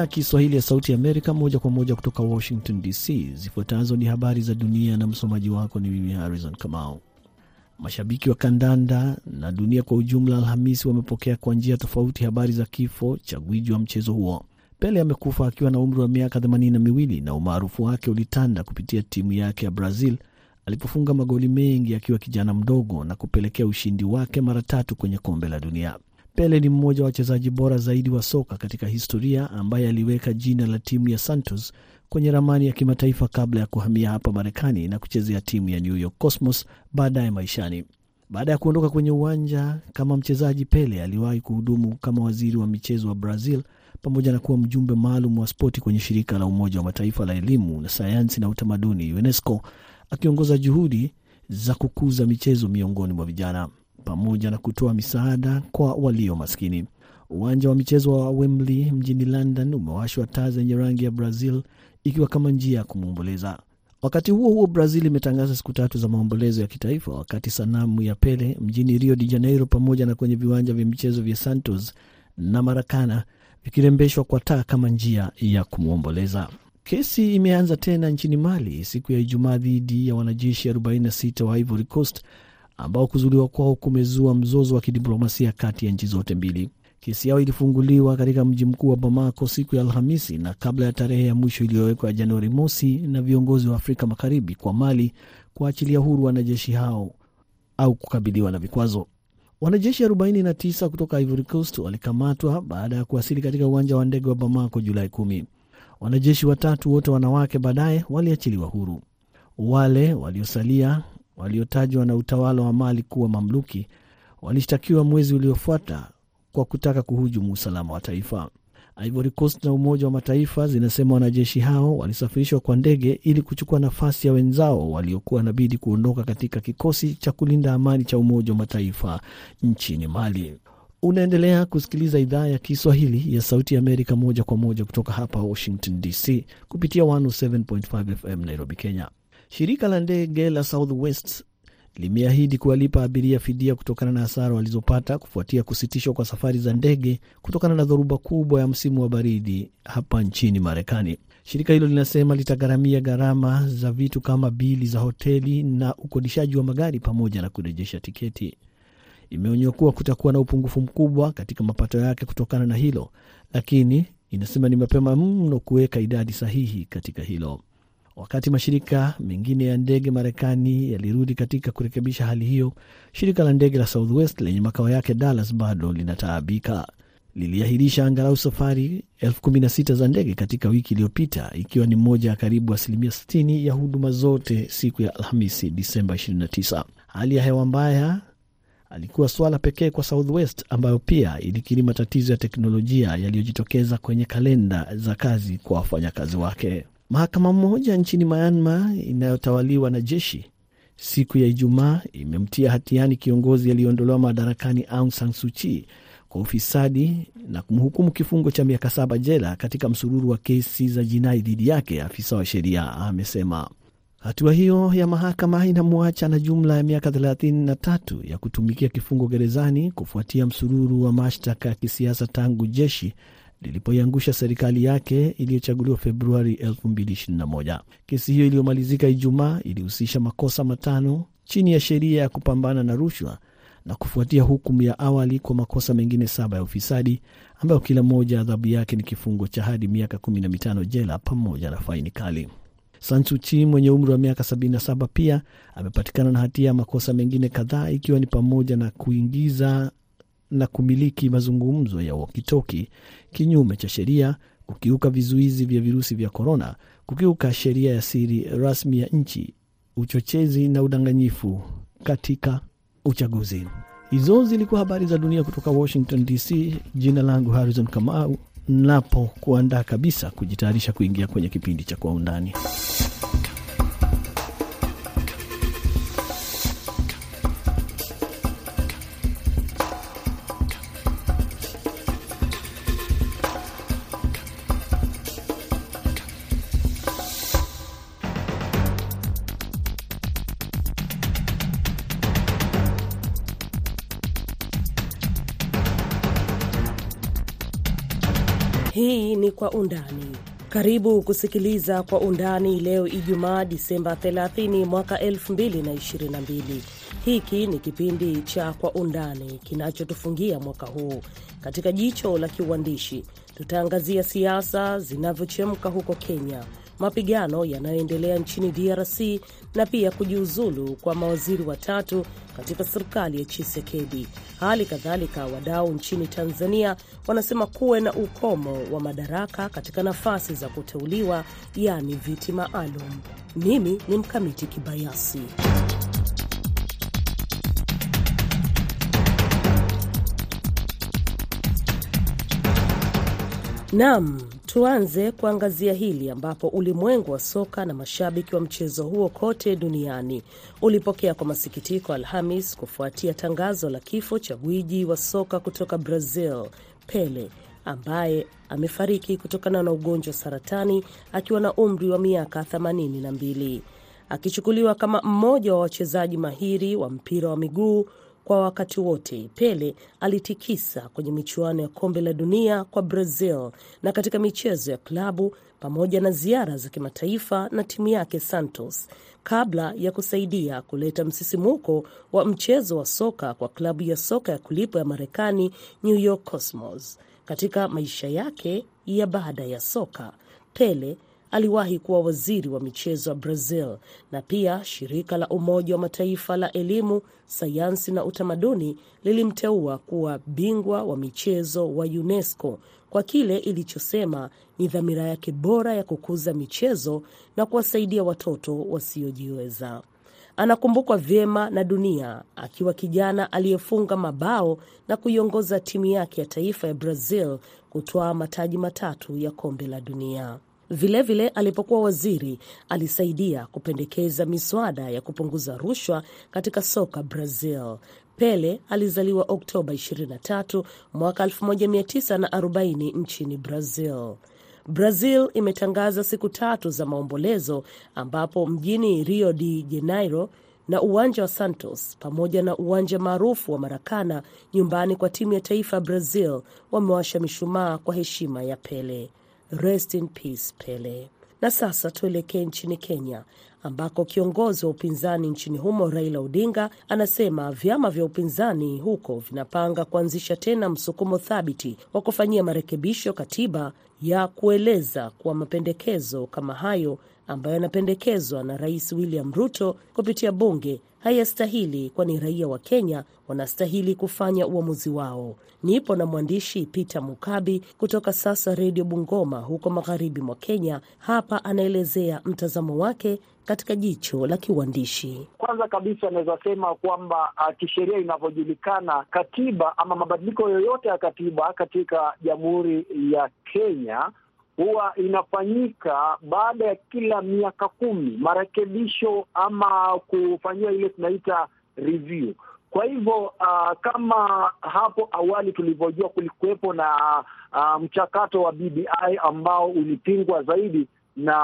ya Kiswahili ya Sauti Amerika, moja kwa moja kutoka Washington DC. Zifuatazo ni habari za dunia na msomaji wako ni mimi Harrison Kamau. Mashabiki wa kandanda na dunia kwa ujumla Alhamisi wamepokea kwa njia tofauti habari za kifo cha gwiji wa mchezo huo. Pele amekufa akiwa na umri wa miaka themanini na miwili na umaarufu wake ulitanda kupitia timu yake ya Brazil alipofunga magoli mengi akiwa kijana mdogo na kupelekea ushindi wake mara tatu kwenye kombe la dunia. Pele ni mmoja wa wachezaji bora zaidi wa soka katika historia ambaye aliweka jina la timu ya Santos kwenye ramani ya kimataifa kabla ya kuhamia hapa Marekani na kuchezea timu ya New York Cosmos baadaye maishani. Baada ya kuondoka kwenye uwanja kama mchezaji, Pele aliwahi kuhudumu kama waziri wa michezo wa Brazil pamoja na kuwa mjumbe maalum wa spoti kwenye shirika la Umoja wa Mataifa la elimu na sayansi na utamaduni UNESCO, akiongoza juhudi za kukuza michezo miongoni mwa vijana pamoja na kutoa misaada kwa walio maskini. Uwanja wa michezo wa Wembley mjini London umewashwa taa zenye rangi ya Brazil ikiwa kama njia ya kumwomboleza. Wakati huo huo, Brazil imetangaza siku tatu za maombolezo ya kitaifa, wakati sanamu ya Pele mjini Rio de Janeiro pamoja na kwenye viwanja vya michezo vya Santos na Maracana vikirembeshwa kwa taa kama njia ya kumwomboleza. Kesi imeanza tena nchini Mali siku ya Ijumaa dhidi ya wanajeshi 46 wa Ivory Coast ambao kuzuliwa kwao kumezua mzozo wa kidiplomasia kati ya nchi zote mbili. Kesi yao ilifunguliwa katika mji mkuu wa Bamako siku ya Alhamisi na kabla ya tarehe ya mwisho iliyowekwa ya Januari mosi na viongozi wa Afrika Magharibi kwa Mali kuachilia huru wanajeshi hao au kukabiliwa na vikwazo. Wanajeshi 49 kutoka Ivory Coast walikamatwa baada ya kuwasili katika uwanja wa ndege wa Bamako Julai kumi. Wanajeshi watatu wote wanawake baadaye waliachiliwa huru. Wale waliosalia waliotajwa na utawala wa Mali kuwa mamluki walishtakiwa mwezi uliofuata kwa kutaka kuhujumu usalama wa taifa. Ivory Coast na Umoja wa Mataifa zinasema wanajeshi hao walisafirishwa kwa ndege ili kuchukua nafasi ya wenzao waliokuwa wanabidi kuondoka katika kikosi cha kulinda amani cha Umoja wa Mataifa nchini Mali. Unaendelea kusikiliza idhaa ya Kiswahili ya Sauti Amerika moja kwa moja kutoka hapa Washington DC kupitia 107.5 FM Nairobi, Kenya. Shirika la ndege la Southwest limeahidi kuwalipa abiria fidia kutokana na hasara walizopata kufuatia kusitishwa kwa safari za ndege kutokana na dhoruba kubwa ya msimu wa baridi hapa nchini Marekani. Shirika hilo linasema litagharamia gharama za vitu kama bili za hoteli na ukodishaji wa magari pamoja na kurejesha tiketi. Imeonywa kuwa kutakuwa na upungufu mkubwa katika mapato yake kutokana na hilo, lakini inasema ni mapema mno kuweka idadi sahihi katika hilo. Wakati mashirika mengine ya ndege Marekani yalirudi katika kurekebisha hali hiyo, shirika la ndege la Southwest lenye makao yake Dallas bado linataabika. Liliahirisha angalau safari elfu kumi na sita za ndege katika wiki iliyopita, ikiwa ni moja ya karibu asilimia 60 ya huduma zote siku ya Alhamisi, Disemba 29. Hali ya hewa mbaya alikuwa swala pekee kwa Southwest ambayo pia ilikiri matatizo ya teknolojia yaliyojitokeza kwenye kalenda za kazi kwa wafanyakazi wake. Mahakama moja nchini Myanmar inayotawaliwa na jeshi siku ya Ijumaa imemtia hatiani kiongozi aliyeondolewa madarakani Aung San Suu Kyi kwa ufisadi na kumhukumu kifungo cha miaka saba jela katika msururu wa kesi za jinai dhidi yake, afisa wa sheria amesema. Hatua hiyo ya mahakama inamwacha na jumla ya miaka 33 ya kutumikia kifungo gerezani kufuatia msururu wa mashtaka ya kisiasa tangu jeshi lilipoiangusha serikali yake iliyochaguliwa Februari 2021. Kesi hiyo iliyomalizika Ijumaa ilihusisha makosa matano chini ya sheria ya kupambana na rushwa na kufuatia hukumu ya awali kwa makosa mengine saba ya ufisadi ambayo kila moja adhabu yake ni kifungo cha hadi miaka kumi na mitano jela pamoja na faini kali. Sansuchi mwenye umri wa miaka 77 pia amepatikana na hatia ya makosa mengine kadhaa ikiwa ni pamoja na kuingiza na kumiliki mazungumzo ya walkitoki kinyume cha sheria, kukiuka vizuizi vya virusi vya korona, kukiuka sheria ya siri rasmi ya nchi, uchochezi na udanganyifu katika uchaguzi. Hizo zilikuwa habari za dunia kutoka Washington DC. Jina langu Harrison Kamau, napo kuandaa kabisa kujitayarisha kuingia kwenye kipindi cha Kwa Undani. Kwa Undani. Karibu kusikiliza Kwa Undani leo Ijumaa, Disemba 30 mwaka 2022. Hiki ni kipindi cha Kwa Undani kinachotufungia mwaka huu. Katika jicho la kiuandishi, tutaangazia siasa zinavyochemka huko Kenya, mapigano yanayoendelea nchini DRC na pia kujiuzulu kwa mawaziri watatu katika serikali ya Chisekedi. Hali kadhalika, wadau nchini Tanzania wanasema kuwe na ukomo wa madaraka katika nafasi za kuteuliwa, yaani viti maalum. Mimi ni Mkamiti Kibayasi. Naam, tuanze kuangazia hili ambapo ulimwengu wa soka na mashabiki wa mchezo huo kote duniani ulipokea kwa masikitiko Alhamis kufuatia tangazo la kifo cha gwiji wa soka kutoka Brazil, Pele, ambaye amefariki kutokana na ugonjwa saratani akiwa na umri wa miaka 82, akichukuliwa kama mmoja wa wachezaji mahiri wa mpira wa miguu kwa wakati wote. Pele alitikisa kwenye michuano ya kombe la dunia kwa Brazil na katika michezo ya klabu pamoja na ziara za kimataifa na timu yake Santos, kabla ya kusaidia kuleta msisimuko wa mchezo wa soka kwa klabu ya soka ya kulipwa ya Marekani New York Cosmos. Katika maisha yake ya baada ya soka, Pele aliwahi kuwa waziri wa michezo wa Brazil na pia shirika la Umoja wa Mataifa la elimu, sayansi na utamaduni lilimteua kuwa bingwa wa michezo wa UNESCO kwa kile ilichosema ni dhamira yake bora ya kukuza michezo na kuwasaidia watoto wasiojiweza. Anakumbukwa vyema na dunia akiwa kijana aliyefunga mabao na kuiongoza timu yake ya taifa ya Brazil kutwaa mataji matatu ya kombe la dunia. Vilevile vile, alipokuwa waziri alisaidia kupendekeza miswada ya kupunguza rushwa katika soka Brazil. Pele alizaliwa Oktoba 23 mwaka 1940 nchini Brazil. Brazil imetangaza siku tatu za maombolezo ambapo mjini Rio de Janeiro na uwanja wa Santos pamoja na uwanja maarufu wa Marakana nyumbani kwa timu ya taifa ya Brazil wamewasha mishumaa kwa heshima ya Pele. Rest in peace Pele. Na sasa tuelekee nchini Kenya ambako kiongozi wa upinzani nchini humo Raila Odinga anasema vyama vya upinzani huko vinapanga kuanzisha tena msukumo thabiti wa kufanyia marekebisho katiba ya kueleza kuwa mapendekezo kama hayo ambayo yanapendekezwa na Rais William Ruto kupitia bunge hayastahili, kwani raia wa Kenya wanastahili kufanya uamuzi wao. Nipo na mwandishi Peter Mukabi kutoka Sasa Redio Bungoma huko magharibi mwa Kenya. Hapa anaelezea mtazamo wake katika jicho la kiuandishi. Kwanza kabisa anaweza sema kwamba uh, kisheria inavyojulikana, katiba ama mabadiliko yoyote ya katiba katika Jamhuri ya Kenya huwa inafanyika baada ya kila miaka kumi, marekebisho ama kufanyiwa ile tunaita review. Kwa hivyo uh, kama hapo awali tulivyojua, kulikuwepo na uh, mchakato wa BBI ambao ulipingwa zaidi na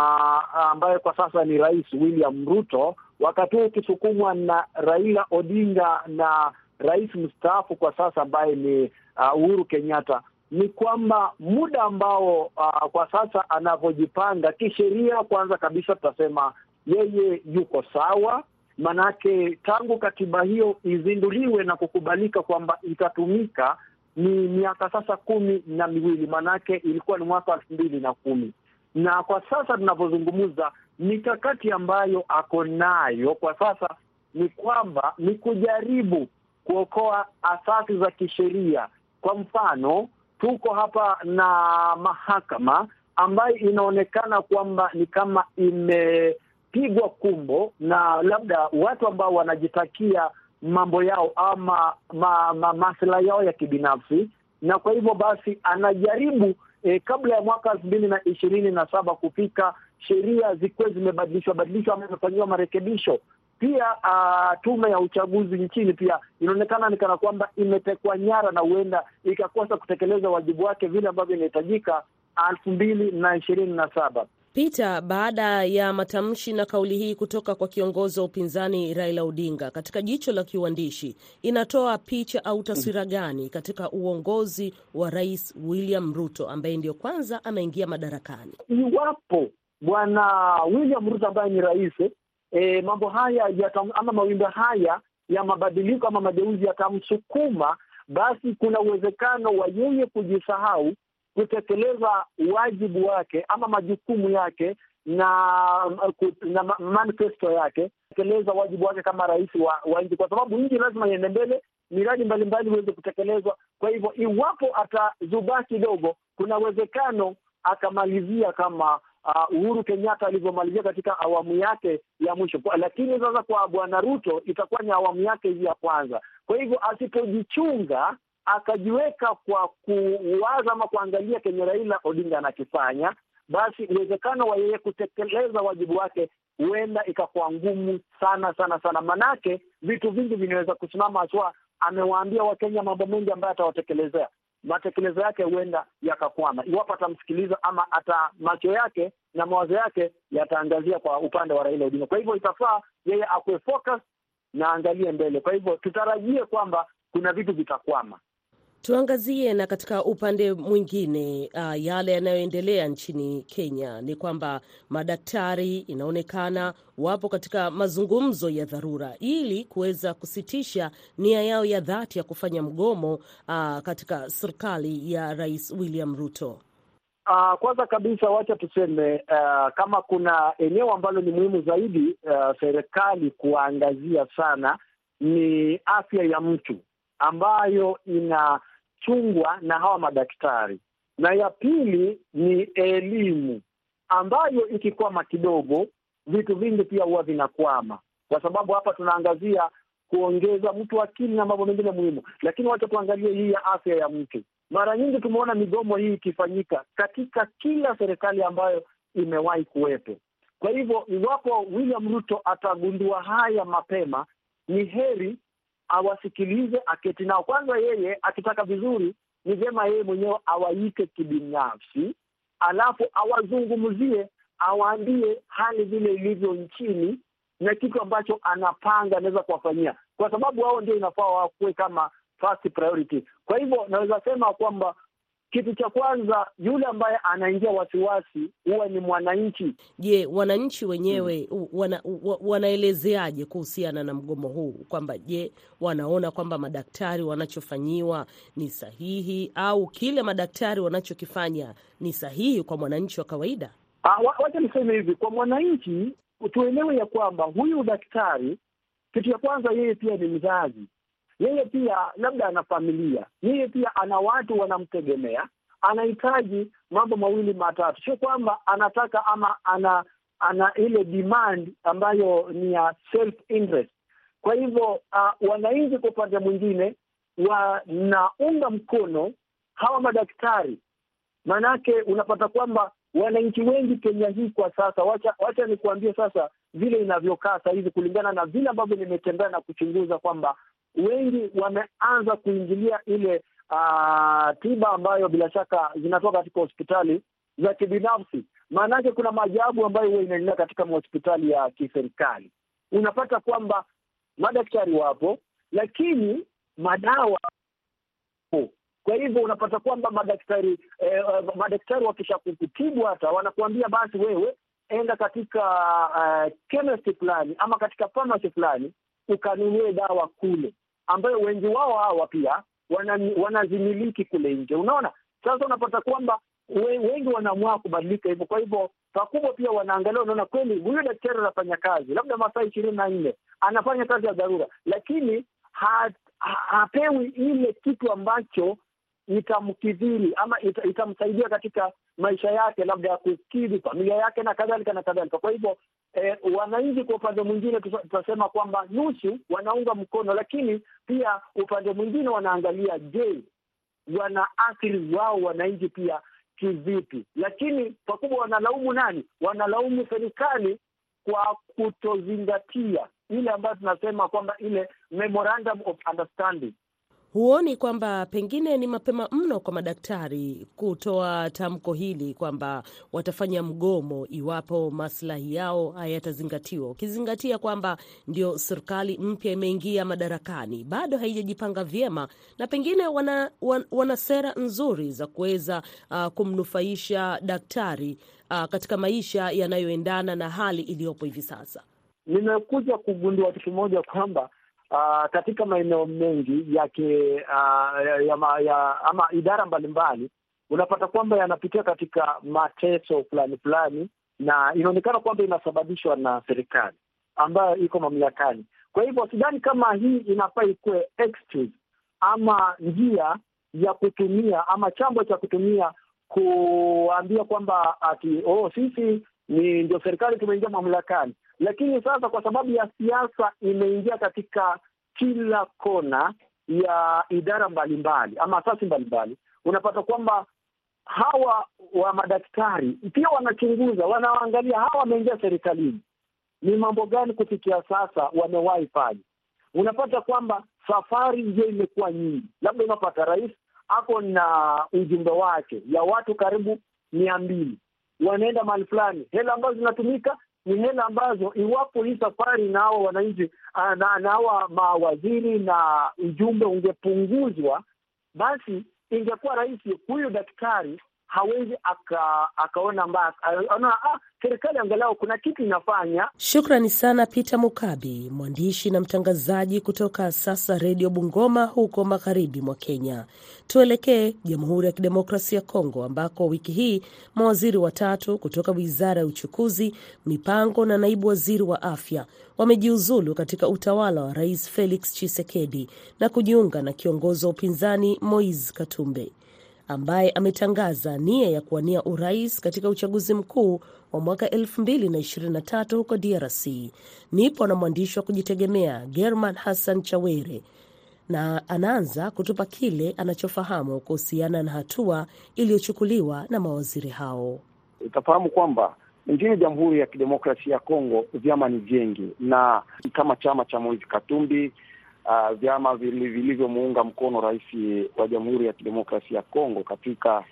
ambaye kwa sasa ni Rais William Ruto, wakati huu ukisukumwa na Raila Odinga na rais mstaafu kwa sasa ambaye ni uh, Uhuru Kenyatta ni kwamba muda ambao uh, kwa sasa anavyojipanga kisheria, kwanza kabisa tutasema yeye yuko sawa, manake tangu katiba hiyo izinduliwe na kukubalika kwamba itatumika ni miaka sasa kumi na miwili, manake ilikuwa ni mwaka elfu mbili na kumi. Na kwa sasa tunavyozungumza, mikakati ambayo ako nayo kwa sasa ni kwamba ni kujaribu kuokoa asasi za kisheria. Kwa mfano tuko hapa na mahakama ambayo inaonekana kwamba ni kama imepigwa kumbo na labda watu ambao wanajitakia mambo yao ama ma, ma, maslahi yao ya kibinafsi, na kwa hivyo basi anajaribu eh, kabla ya mwaka elfu mbili na ishirini na saba kufika sheria zikuwe zimebadilishwa badilishwa ama imefanyiwa marekebisho. Pia uh, tume ya uchaguzi nchini pia inaonekana ni kana kwamba imetekwa nyara na huenda ikakosa kutekeleza wajibu wake vile ambavyo inahitajika elfu mbili na ishirini na saba. Peter, baada ya matamshi na kauli hii kutoka kwa kiongozi wa upinzani Raila Odinga, katika jicho la kiuandishi, inatoa picha au taswira gani katika uongozi wa Rais William Ruto ambaye ndiyo kwanza ameingia madarakani? Iwapo bwana William Ruto ambaye ni rais e, mambo haya ama mawimbi haya ya mabadiliko ama mageuzi yatamsukuma, basi kuna uwezekano wa yeye kujisahau kutekeleza wajibu wake ama majukumu yake na na manifesto yake, tekeleza wajibu wake kama rais wa, wa nchi, kwa sababu nchi lazima iende mbele, miradi mbalimbali iweze kutekelezwa. Kwa hivyo, iwapo atazubaa kidogo, kuna uwezekano akamalizia kama uh, Uhuru Kenyatta alivyomalizia katika awamu yake ya mwisho. Lakini sasa kwa bwana Ruto itakuwa ni awamu yake hii ya kwanza. Kwa hivyo asipojichunga akajiweka kwa kuwaza ama kuangalia kenye Raila Odinga anakifanya, basi uwezekano wa yeye kutekeleza wajibu wake huenda ikakuwa ngumu sana sana sana, manake vitu vingi vinaweza kusimama, haswa amewaambia Wakenya mambo mengi ambayo atawatekelezea matekelezo yake huenda yakakwama iwapo atamsikiliza ama ata macho yake na mawazo yake yataangazia kwa upande wa Raila Odinga. Kwa hivyo itafaa yeye akuwe focus na angalie mbele. Kwa hivyo tutarajie kwamba kuna vitu vitakwama. Tuangazie na katika upande mwingine uh, yale yanayoendelea nchini Kenya ni kwamba madaktari inaonekana wapo katika mazungumzo ya dharura ili kuweza kusitisha nia yao ya dhati ya kufanya mgomo uh, katika serikali ya Rais William Ruto. Uh, kwanza kabisa wacha tuseme uh, kama kuna eneo ambalo ni muhimu zaidi uh, serikali kuangazia sana ni afya ya mtu ambayo inachungwa na hawa madaktari, na ya pili ni elimu ambayo ikikwama kidogo, vitu vingi pia huwa vinakwama, kwa sababu hapa tunaangazia kuongeza mtu akili na mambo mengine muhimu, lakini wacha tuangalie hii ya afya ya mtu. Mara nyingi tumeona migomo hii ikifanyika katika kila serikali ambayo imewahi kuwepo. Kwa hivyo, iwapo William Ruto atagundua haya mapema, ni heri awasikilize, aketi nao kwanza. Yeye akitaka vizuri, ni vyema yeye mwenyewe awaite kibinafsi, alafu awazungumzie, awaambie hali vile ilivyo nchini na kitu ambacho anapanga anaweza kuwafanyia, kwa sababu wao ndio inafaa wakuwe kama first priority. Kwa hivyo naweza sema kwamba kitu cha kwanza, yule ambaye anaingia wasiwasi huwa ni mwananchi. Je, wananchi wenyewe wana, wanaelezeaje kuhusiana na mgomo huu? Kwamba je, wanaona kwamba madaktari wanachofanyiwa ni sahihi au kile madaktari wanachokifanya ni sahihi kwa mwananchi wa kawaida? Wacha niseme hivi, kwa mwananchi tuelewe ya kwamba huyu daktari, kitu cha kwanza, yeye pia ni mzazi yeye pia labda ana familia, yeye pia ana watu wanamtegemea, anahitaji mambo mawili matatu. Sio kwamba anataka ama ana ana ile demand ambayo ni ya self interest. Kwa hivyo uh, wananchi kwa upande mwingine wanaunga mkono hawa madaktari, maanake unapata kwamba wananchi wengi Kenya hii kwa sasa, wacha wacha nikuambie sasa vile inavyokaa saa hizi, kulingana na vile ambavyo nimetembea na kuchunguza kwamba wengi wameanza kuingilia ile uh, tiba ambayo bila shaka zinatoka katika hospitali za kibinafsi. Maanake kuna maajabu ambayo huwa inaendelea katika mahospitali ya kiserikali. Unapata kwamba madaktari wapo, lakini madawa kwa hivyo unapata kwamba madaktari eh, madaktari wakisha kukutibu hata wanakuambia basi wewe enda katika uh, chemist fulani ama katika pharmacy fulani ukanunue dawa kule, ambayo wengi wao hawa pia wanazimiliki wana kule nje. Unaona, sasa unapata kwamba we, wengi wanaamua kubadilika hivyo. Kwa hivyo pakubwa pia wanaangalia, unaona kweli huyu daktari anafanya kazi labda masaa ishirini na nne anafanya kazi ya dharura, lakini ha, ha, hapewi ile kitu ambacho itamkidhiri ama ita, itamsaidia katika maisha yake labda ya kukidhi familia yake na kadhalika na kadhalika. Kwa hivyo eh, wananchi kwa upande mwingine tutasema kwamba nusu wanaunga mkono, lakini pia upande mwingine wanaangalia, je, wanaathiri wao wananchi pia kivipi? Lakini pakubwa wanalaumu nani? Wanalaumu serikali kwa kutozingatia ile ambayo tunasema kwamba ile memorandum of understanding Huoni kwamba pengine ni mapema mno kwa madaktari kutoa tamko hili kwamba watafanya mgomo iwapo maslahi yao hayatazingatiwa, ukizingatia kwamba ndio serikali mpya imeingia madarakani, bado haijajipanga vyema na pengine wana, wana, wana sera nzuri za kuweza uh, kumnufaisha daktari uh, katika maisha yanayoendana na hali iliyopo hivi sasa? Nimekuja kugundua kitu kimoja kwamba Uh, katika maeneo mengi yake uh, ya, ya, ya, ama idara mbalimbali unapata kwamba yanapitia katika mateso fulani fulani, na inaonekana kwamba inasababishwa na serikali ambayo iko mamlakani. Kwa hivyo sidhani kama hii inafaa ikuwe excuse ama njia ya kutumia ama chambo cha kutumia kuambia kwamba ati oh, sisi ni ndio serikali tumeingia mamlakani lakini sasa kwa sababu ya siasa imeingia katika kila kona ya idara mbalimbali ama asasi mbalimbali, unapata kwamba hawa wa madaktari pia wanachunguza, wanaangalia hawa wameingia serikalini, ni mambo gani kufikia sasa wamewahi fanya. Unapata kwamba safari ndio imekuwa nyingi, labda unapata rais ako na ujumbe wake ya watu karibu mia mbili wanaenda mahali fulani, hela ambazo zinatumika ni hela ambazo iwapo hii safari na hawa wananchi na hawa mawaziri na ujumbe ungepunguzwa, basi ingekuwa rahisi. Huyu daktari hawezi aka, akaona mbaya, ah, serikali angalau kuna kitu inafanya. Shukrani sana Peter Mukabi, mwandishi na mtangazaji kutoka Sasa Redio Bungoma huko magharibi mwa Kenya. Tuelekee Jamhuri ya Kidemokrasia ya Kongo ambako wiki hii mawaziri watatu kutoka wizara ya uchukuzi, mipango na naibu waziri wa afya wamejiuzulu katika utawala wa Rais Felix Tshisekedi na kujiunga na kiongozi wa upinzani Moise Katumbi ambaye ametangaza nia ya kuwania urais katika uchaguzi mkuu wa mwaka 2023 huko DRC. Nipo na mwandishi wa kujitegemea German Hassan Chawere na anaanza kutupa kile anachofahamu kuhusiana na hatua iliyochukuliwa na mawaziri hao. Utafahamu kwamba nchini Jamhuri ya Kidemokrasia ya Kongo vyama ni vingi, na kama chama cha Moise Katumbi Uh, vyama vilivyomuunga mkono rais wa Jamhuri ya Kidemokrasia ya Kongo katika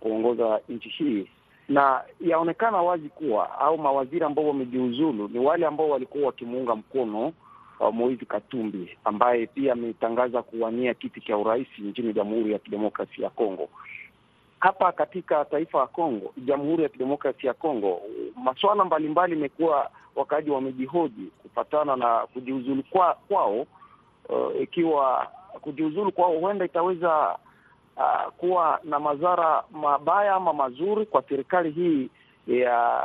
kuongoza nchi hii, na yaonekana wazi kuwa au mawaziri ambao wamejiuzulu ni wale ambao walikuwa wakimuunga mkono uh, Moizi Katumbi ambaye pia ametangaza kuwania kiti cha urais nchini Jamhuri ya Kidemokrasia ya Kongo. Hapa katika taifa la Kongo, Jamhuri ya Kidemokrasia ya Kongo, masuala mbalimbali imekuwa wakaaji wamejihoji kufatana na kujiuzulu kwa, kwao Uh, ikiwa kujiuzulu kwao huenda itaweza uh, kuwa na madhara mabaya ama mazuri kwa serikali hii ya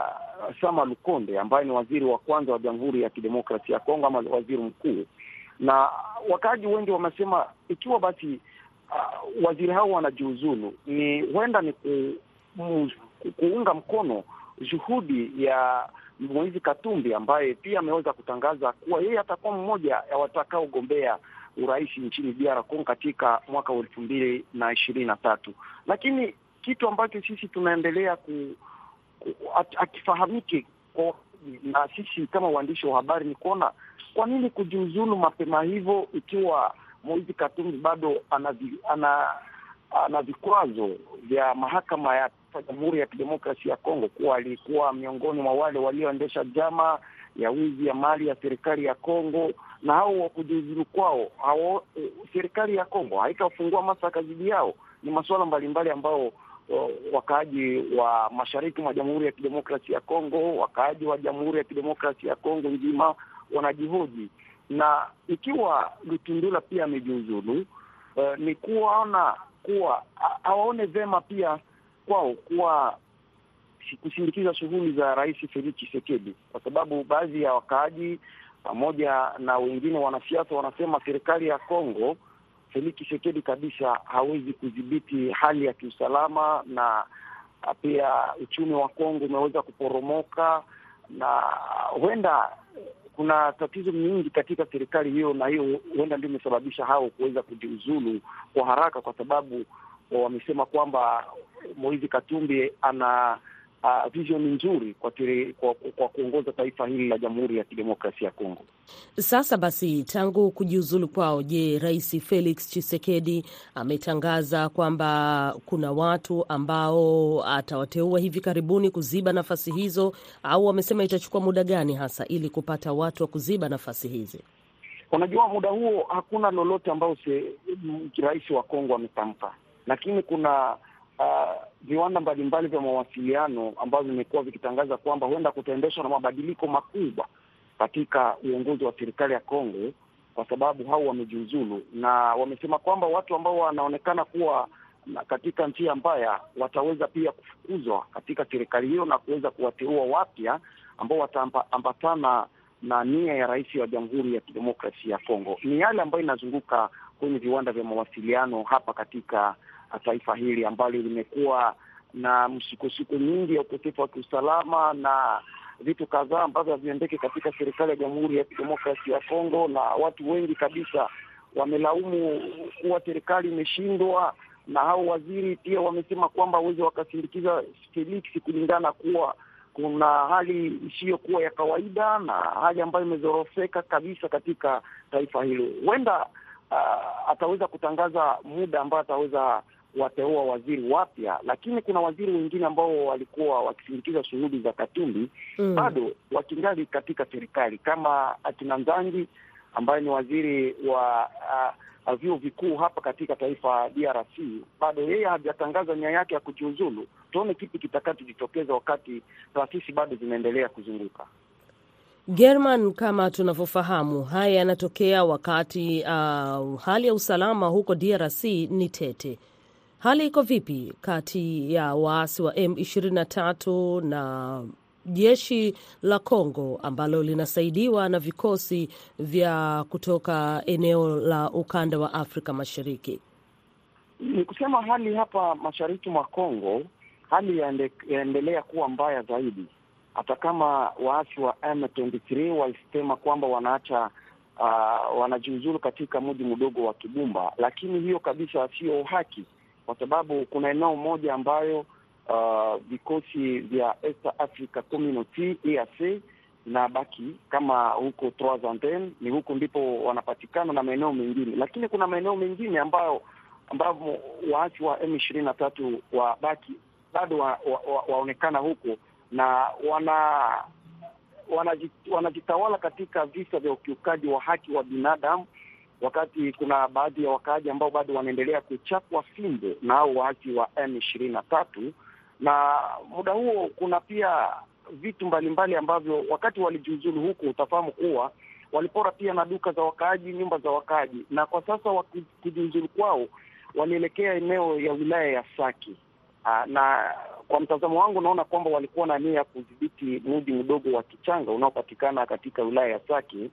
Sama Lukonde ambaye ni waziri wa kwanza wa Jamhuri ya Kidemokrasia ya Kongo ama waziri mkuu. Na wakaaji wengi wamesema ikiwa basi uh, waziri hao wanajiuzulu, ni huenda ni ku, mu, kuunga mkono juhudi ya Moise Katumbi ambaye pia ameweza kutangaza kuwa yeye atakuwa mmoja ya watakaogombea urais nchini DR Congo katika mwaka wa elfu mbili na ishirini na tatu. Lakini kitu ambacho sisi tunaendelea ku, ku akifahamiki na sisi kama waandishi wa habari ni kuona kwa nini kujiuzulu mapema hivyo, ikiwa Moizi Katumbi bado ana ana na vikwazo vya mahakama ya Jamhuri ya Kidemokrasia ya Kongo kuwa alikuwa miongoni mwa wale walioendesha njama ya wizi ya mali ya serikali ya Kongo, na hao wa kujiuzulu kwao hao, serikali ya Kongo haitafungua mashtaka dhidi yao. Ni masuala mbalimbali ambao wakaaji wa mashariki mwa Jamhuri ya Kidemokrasia ya Kongo, wakaaji wa Jamhuri ya Kidemokrasia ya Kongo nzima wanajihoji, na ikiwa Lutundula pia amejiuzulu, uh, ni kuwaona kuwa hawaone vema pia kwao kuwa kusindikiza shughuli za Rais Felix Tshisekedi, kwa sababu baadhi ya wakaaji pamoja na wengine wanasiasa wanasema serikali ya Kongo, Felix Tshisekedi kabisa hawezi kudhibiti hali ya kiusalama, na pia uchumi wa Kongo umeweza kuporomoka, na huenda kuna tatizo nyingi katika serikali hiyo, na hiyo huenda ndio imesababisha hao kuweza kujiuzulu kwa haraka, kwa sababu wamesema kwamba Moizi Katumbi ana uh, vision nzuri kwa, tiri, kwa, kwa kuongoza taifa hili la Jamhuri ya Kidemokrasia ya Kongo. Sasa basi, tangu kujiuzulu kwao, je, Rais Felix Tshisekedi ametangaza kwamba kuna watu ambao atawateua hivi karibuni kuziba nafasi hizo, au amesema itachukua muda gani hasa ili kupata watu wa kuziba nafasi hizi? Unajua, muda huo hakuna lolote ambao rais wa Kongo ametamka, lakini kuna uh, viwanda mbalimbali vya mawasiliano ambavyo vimekuwa vikitangaza kwamba huenda kutaendeshwa na mabadiliko makubwa katika uongozi wa serikali ya Kongo kwa sababu hao wamejiuzulu, na wamesema kwamba watu ambao wanaonekana kuwa katika njia mbaya wataweza pia kufukuzwa katika serikali hiyo na kuweza kuwateua wapya ambao wataambatana na nia ya rais wa Jamhuri ya Kidemokrasia ya Kongo. Ni yale ambayo inazunguka kwenye viwanda vya mawasiliano hapa katika taifa hili ambalo limekuwa na msukosuko nyingi ya ukosefu wa kiusalama na vitu kadhaa ambavyo haviendeki katika serikali ya Jamhuri ya Kidemokrasia ya Kongo, na watu wengi kabisa wamelaumu kuwa serikali imeshindwa, na hao waziri pia wamesema kwamba waweze wakasindikiza Felix kulingana kuwa kuna hali isiyokuwa ya kawaida na hali ambayo imezorofeka kabisa katika taifa hilo. Huenda uh, ataweza kutangaza muda ambao ataweza wateua waziri wapya, lakini kuna waziri wengine ambao walikuwa wakisindikiza shughuli za Katumbi mm, bado wakingali katika serikali kama akina Nzangi ambaye ni waziri wa uh, vyuo vikuu hapa katika taifa DRC. Bado yeye hajatangaza nia yake ya kujiuzulu. Tuone kipi kitakachojitokeza wakati taasisi bado zinaendelea kuzunguka. German, kama tunavyofahamu, haya yanatokea wakati uh, hali ya usalama huko DRC ni tete. Hali iko vipi kati ya waasi wa M23 na jeshi la Kongo ambalo linasaidiwa na vikosi vya kutoka eneo la ukanda wa Afrika Mashariki? Ni kusema hali hapa mashariki mwa Kongo, hali yaendelea kuwa mbaya zaidi, hata kama waasi wa M23 walisema kwamba wanaacha uh, wanajiuzulu katika mji mdogo wa Kibumba, lakini hiyo kabisa sio haki kwa sababu kuna eneo moja ambayo vikosi uh, vya East Africa Community EAC inabaki kama huko Trois Antennes, ni huko ndipo wanapatikana na maeneo mengine, lakini kuna maeneo mengine ambayo ambavyo waasi wa M ishirini na tatu wabaki bado wa, wa, wa, waonekana huko na wana wanajitawala katika visa vya ukiukaji wa haki wa binadamu wakati kuna baadhi ya wakaaji ambao bado wanaendelea kuchapwa fimbo na waasi wa M ishirini na tatu. Na muda huo kuna pia vitu mbalimbali ambavyo wakati walijiuzulu huku, utafahamu kuwa walipora pia na duka za wakaaji, nyumba za wakaaji, na kwa sasa kujiuzulu kwao walielekea eneo ya wilaya ya Saki. Aa, na kwa mtazamo wangu naona kwamba walikuwa na nia ya kudhibiti mji mdogo wa Kichanga unaopatikana katika wilaya ya Sake.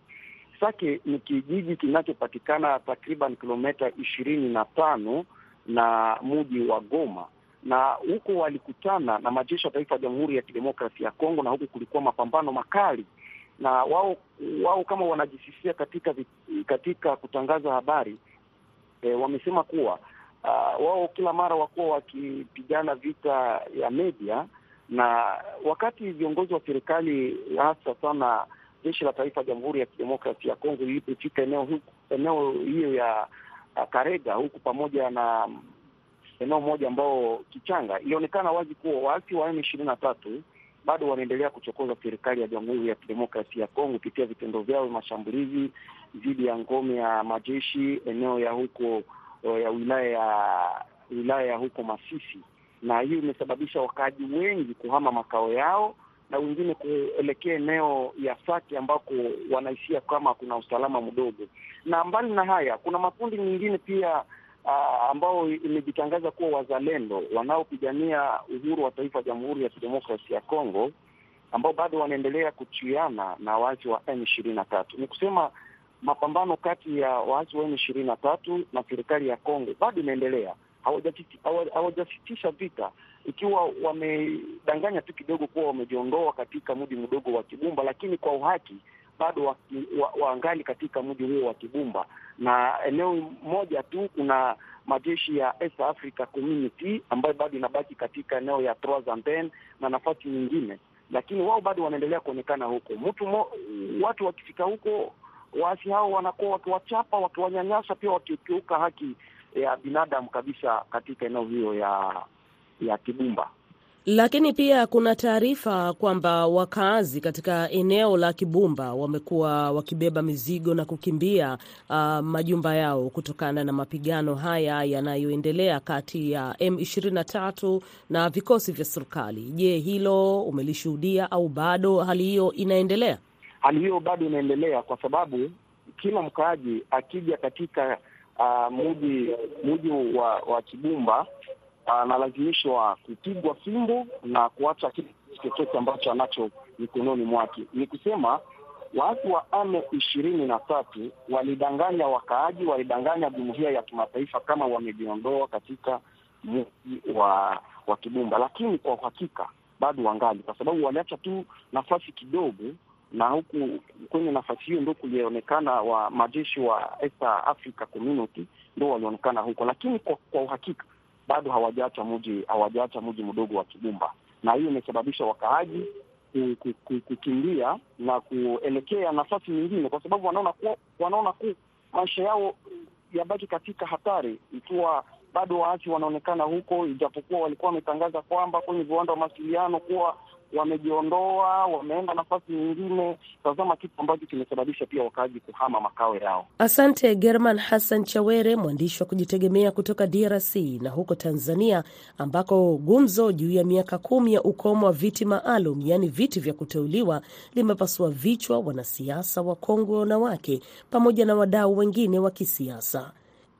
Sake ni kijiji kinachopatikana takriban kilomita ishirini na tano na mji wa Goma, na huko walikutana na majeshi ya taifa ya Jamhuri ya Kidemokrasia ya Kongo, na huku kulikuwa mapambano makali, na wao wao kama wanajisifia katika katika kutangaza habari e, wamesema kuwa uh, wao kila mara wakuwa wakipigana vita ya media, na wakati viongozi wa serikali hasa sana jeshi la taifa Jamhuri ya Kidemokrasia ya Kongo ilipofika eneo eneo hiyo ya Karega huku pamoja na eneo moja ambao Kichanga, ilionekana wazi kuwa waasi wa M ishirini na tatu bado wanaendelea kuchokoza serikali ya Jamhuri ya Kidemokrasia ya Kongo kupitia vitendo vyao mashambulizi dhidi ya ngome ya majeshi eneo ya huko ya wilaya ya wilaya ya huko Masisi, na hiyo imesababisha wakaaji wengi kuhama makao yao na wengine kuelekea eneo ya Sake ambako wanahisia kama kuna usalama mdogo. Na mbali na haya, kuna makundi mengine pia uh, ambao imejitangaza kuwa wazalendo wanaopigania uhuru wa taifa Jamhuri ya Kidemokrasia ya Kongo ambao bado wanaendelea kuchuana na waasi wa M ishirini na tatu. Ni kusema mapambano kati ya waasi wa ishirini na tatu na serikali ya Kongo bado inaendelea, hawajasitisha vita. Ikiwa wamedanganya tu kidogo kuwa wamejiondoa katika mji mdogo wa Kibumba, lakini kwa uhaki bado wa, wa, katika mji huo wa Kibumba, na eneo moja tu kuna majeshi ya East Africa Community ambayo bado inabaki katika eneo ya Trois-Antennes na nafasi nyingine, lakini wao bado wanaendelea kuonekana huko. Mtu mo, watu wakifika huko, waasi hao wanakuwa wakiwachapa, wakiwanyanyasa, pia wakikiuka haki ya binadamu kabisa katika eneo hiyo ya ya Kibumba. Lakini pia kuna taarifa kwamba wakazi katika eneo la Kibumba wamekuwa wakibeba mizigo na kukimbia uh, majumba yao kutokana na mapigano haya yanayoendelea kati ya M23 na vikosi vya serikali. Je, hilo umelishuhudia au bado hali hiyo inaendelea? Hali hiyo bado inaendelea kwa sababu kila mkaaji akija katika uh, mji mji wa, wa Kibumba analazimishwa kupigwa fimbo na kuacha kitu chochote ambacho anacho mikononi mwake. Ni kusema watu wa ame ishirini na tatu walidanganya wakaaji, walidanganya jumuiya ya kimataifa kama wamejiondoa katika mji wa wa Kibumba, lakini kwa uhakika bado wangali, kwa sababu waliacha tu nafasi kidogo, na huku kwenye nafasi hiyo ndo kulionekana wa majeshi wa East Africa Community ndo walionekana huko, lakini kwa, kwa uhakika bado hawajaacha mji hawajaacha mji mdogo wa Kibumba, na hiyo imesababisha wakaaji kukimbia na kuelekea nafasi nyingine, kwa sababu wanaona kuwa wanaona ku maisha yao yabaki katika hatari ikiwa bado waasi wanaonekana huko, ijapokuwa walikuwa wametangaza kwamba kwenye viwanda wa mawasiliano kuwa wamejiondoa wameenda nafasi nyingine. Tazama kitu ambacho kimesababisha pia wakaaji kuhama makao yao. Asante German Hassan Chawere, mwandishi wa kujitegemea kutoka DRC. Na huko Tanzania ambako gumzo juu ya miaka kumi ya ukomo wa viti maalum, yaani viti vya kuteuliwa, limepasua vichwa wanasiasa wakongwe wanawake pamoja na wadau wengine wa kisiasa.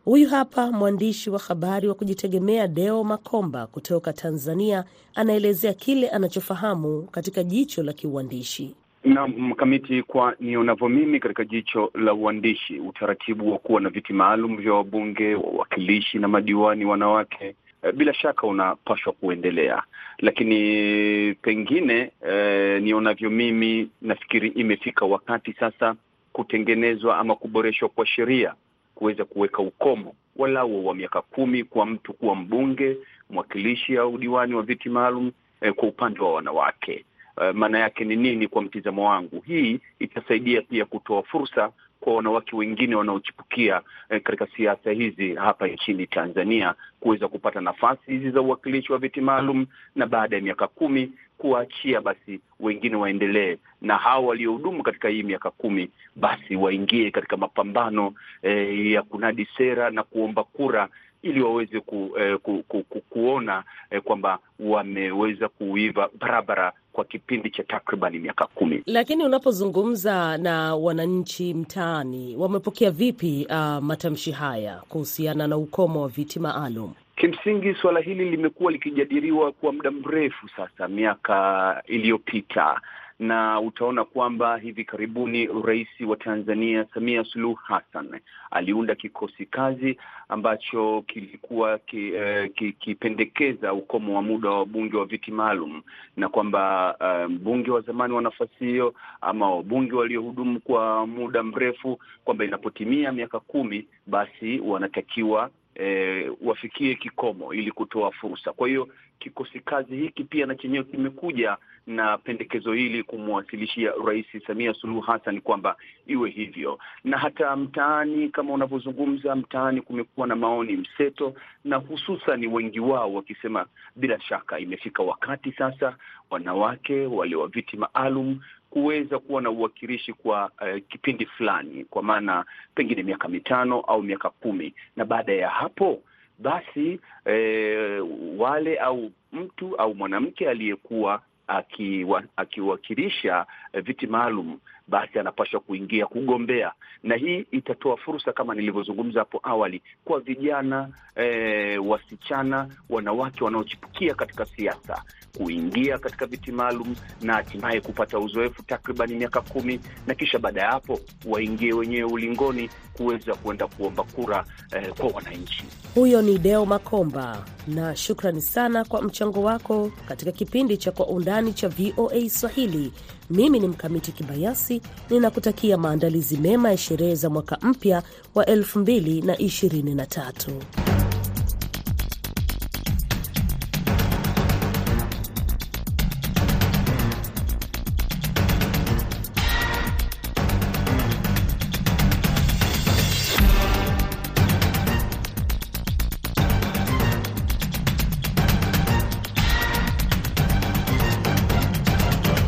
Huyu hapa mwandishi wa habari wa kujitegemea Deo Makomba kutoka Tanzania, anaelezea kile anachofahamu katika jicho la kiuandishi. Na mkamiti, kwa nionavyo mimi katika jicho la uandishi, utaratibu wa kuwa na viti maalum vya wabunge, wawakilishi na madiwani wanawake bila shaka unapaswa kuendelea, lakini pengine eh, nionavyo mimi, nafikiri imefika wakati sasa kutengenezwa ama kuboreshwa kwa sheria kuweza kuweka ukomo walau wa miaka kumi kwa mtu kuwa mbunge, mwakilishi au diwani wa viti maalum eh, kwa upande wa wanawake. Uh, maana yake ni nini? Kwa mtizamo wangu, hii itasaidia pia kutoa fursa kwa wanawake wengine wanaochipukia eh, katika siasa hizi hapa nchini Tanzania kuweza kupata nafasi hizi za uwakilishi wa viti maalum, na baada ya miaka kumi kuwaachia basi wengine waendelee, na hao waliohudumu katika hii miaka kumi basi waingie katika mapambano eh, ya kunadi sera na kuomba kura ili waweze ku, eh, ku, ku, ku, kuona eh, kwamba wameweza kuiva barabara kwa kipindi cha takribani miaka kumi. Lakini unapozungumza na wananchi mtaani, wamepokea vipi uh, matamshi haya kuhusiana na ukomo wa viti maalum? Kimsingi suala hili limekuwa likijadiliwa kwa muda mrefu sasa, miaka iliyopita na utaona kwamba hivi karibuni Rais wa Tanzania Samia Suluhu Hassan aliunda kikosi kazi ambacho kilikuwa kikipendekeza ki, ukomo wa muda wa wabunge wa viti maalum, na kwamba mbunge um, wa zamani wa nafasi hiyo ama wabunge waliohudumu kwa muda mrefu, kwamba inapotimia miaka kumi basi wanatakiwa E, wafikie kikomo ili kutoa fursa. Kwa hiyo kikosi kazi hiki pia na chenyewe kimekuja na pendekezo hili kumwasilishia Rais Samia Suluhu Hassan kwamba iwe hivyo, na hata mtaani kama unavyozungumza, mtaani kumekuwa na maoni mseto, na hususan wengi wao wakisema bila shaka imefika wakati sasa wanawake wale wa viti maalum kuweza kuwa na uwakilishi kwa uh, kipindi fulani, kwa maana pengine miaka mitano au miaka kumi, na baada ya hapo basi eh, wale au mtu au mwanamke aliyekuwa akiwa, akiwakilisha eh, viti maalum basi anapaswa kuingia kugombea, na hii itatoa fursa kama nilivyozungumza hapo awali kwa vijana e, wasichana, wanawake wanaochipukia katika siasa kuingia katika viti maalum na hatimaye kupata uzoefu takribani miaka kumi, na kisha baada ya hapo waingie wenyewe ulingoni kuweza kuenda kuomba kura eh, kwa wananchi. Huyo ni Deo Makomba, na shukrani sana kwa mchango wako katika kipindi cha Kwa Undani cha VOA Swahili. Mimi ni Mkamiti Kibayasi, ninakutakia maandalizi mema ya sherehe za mwaka mpya wa 2023.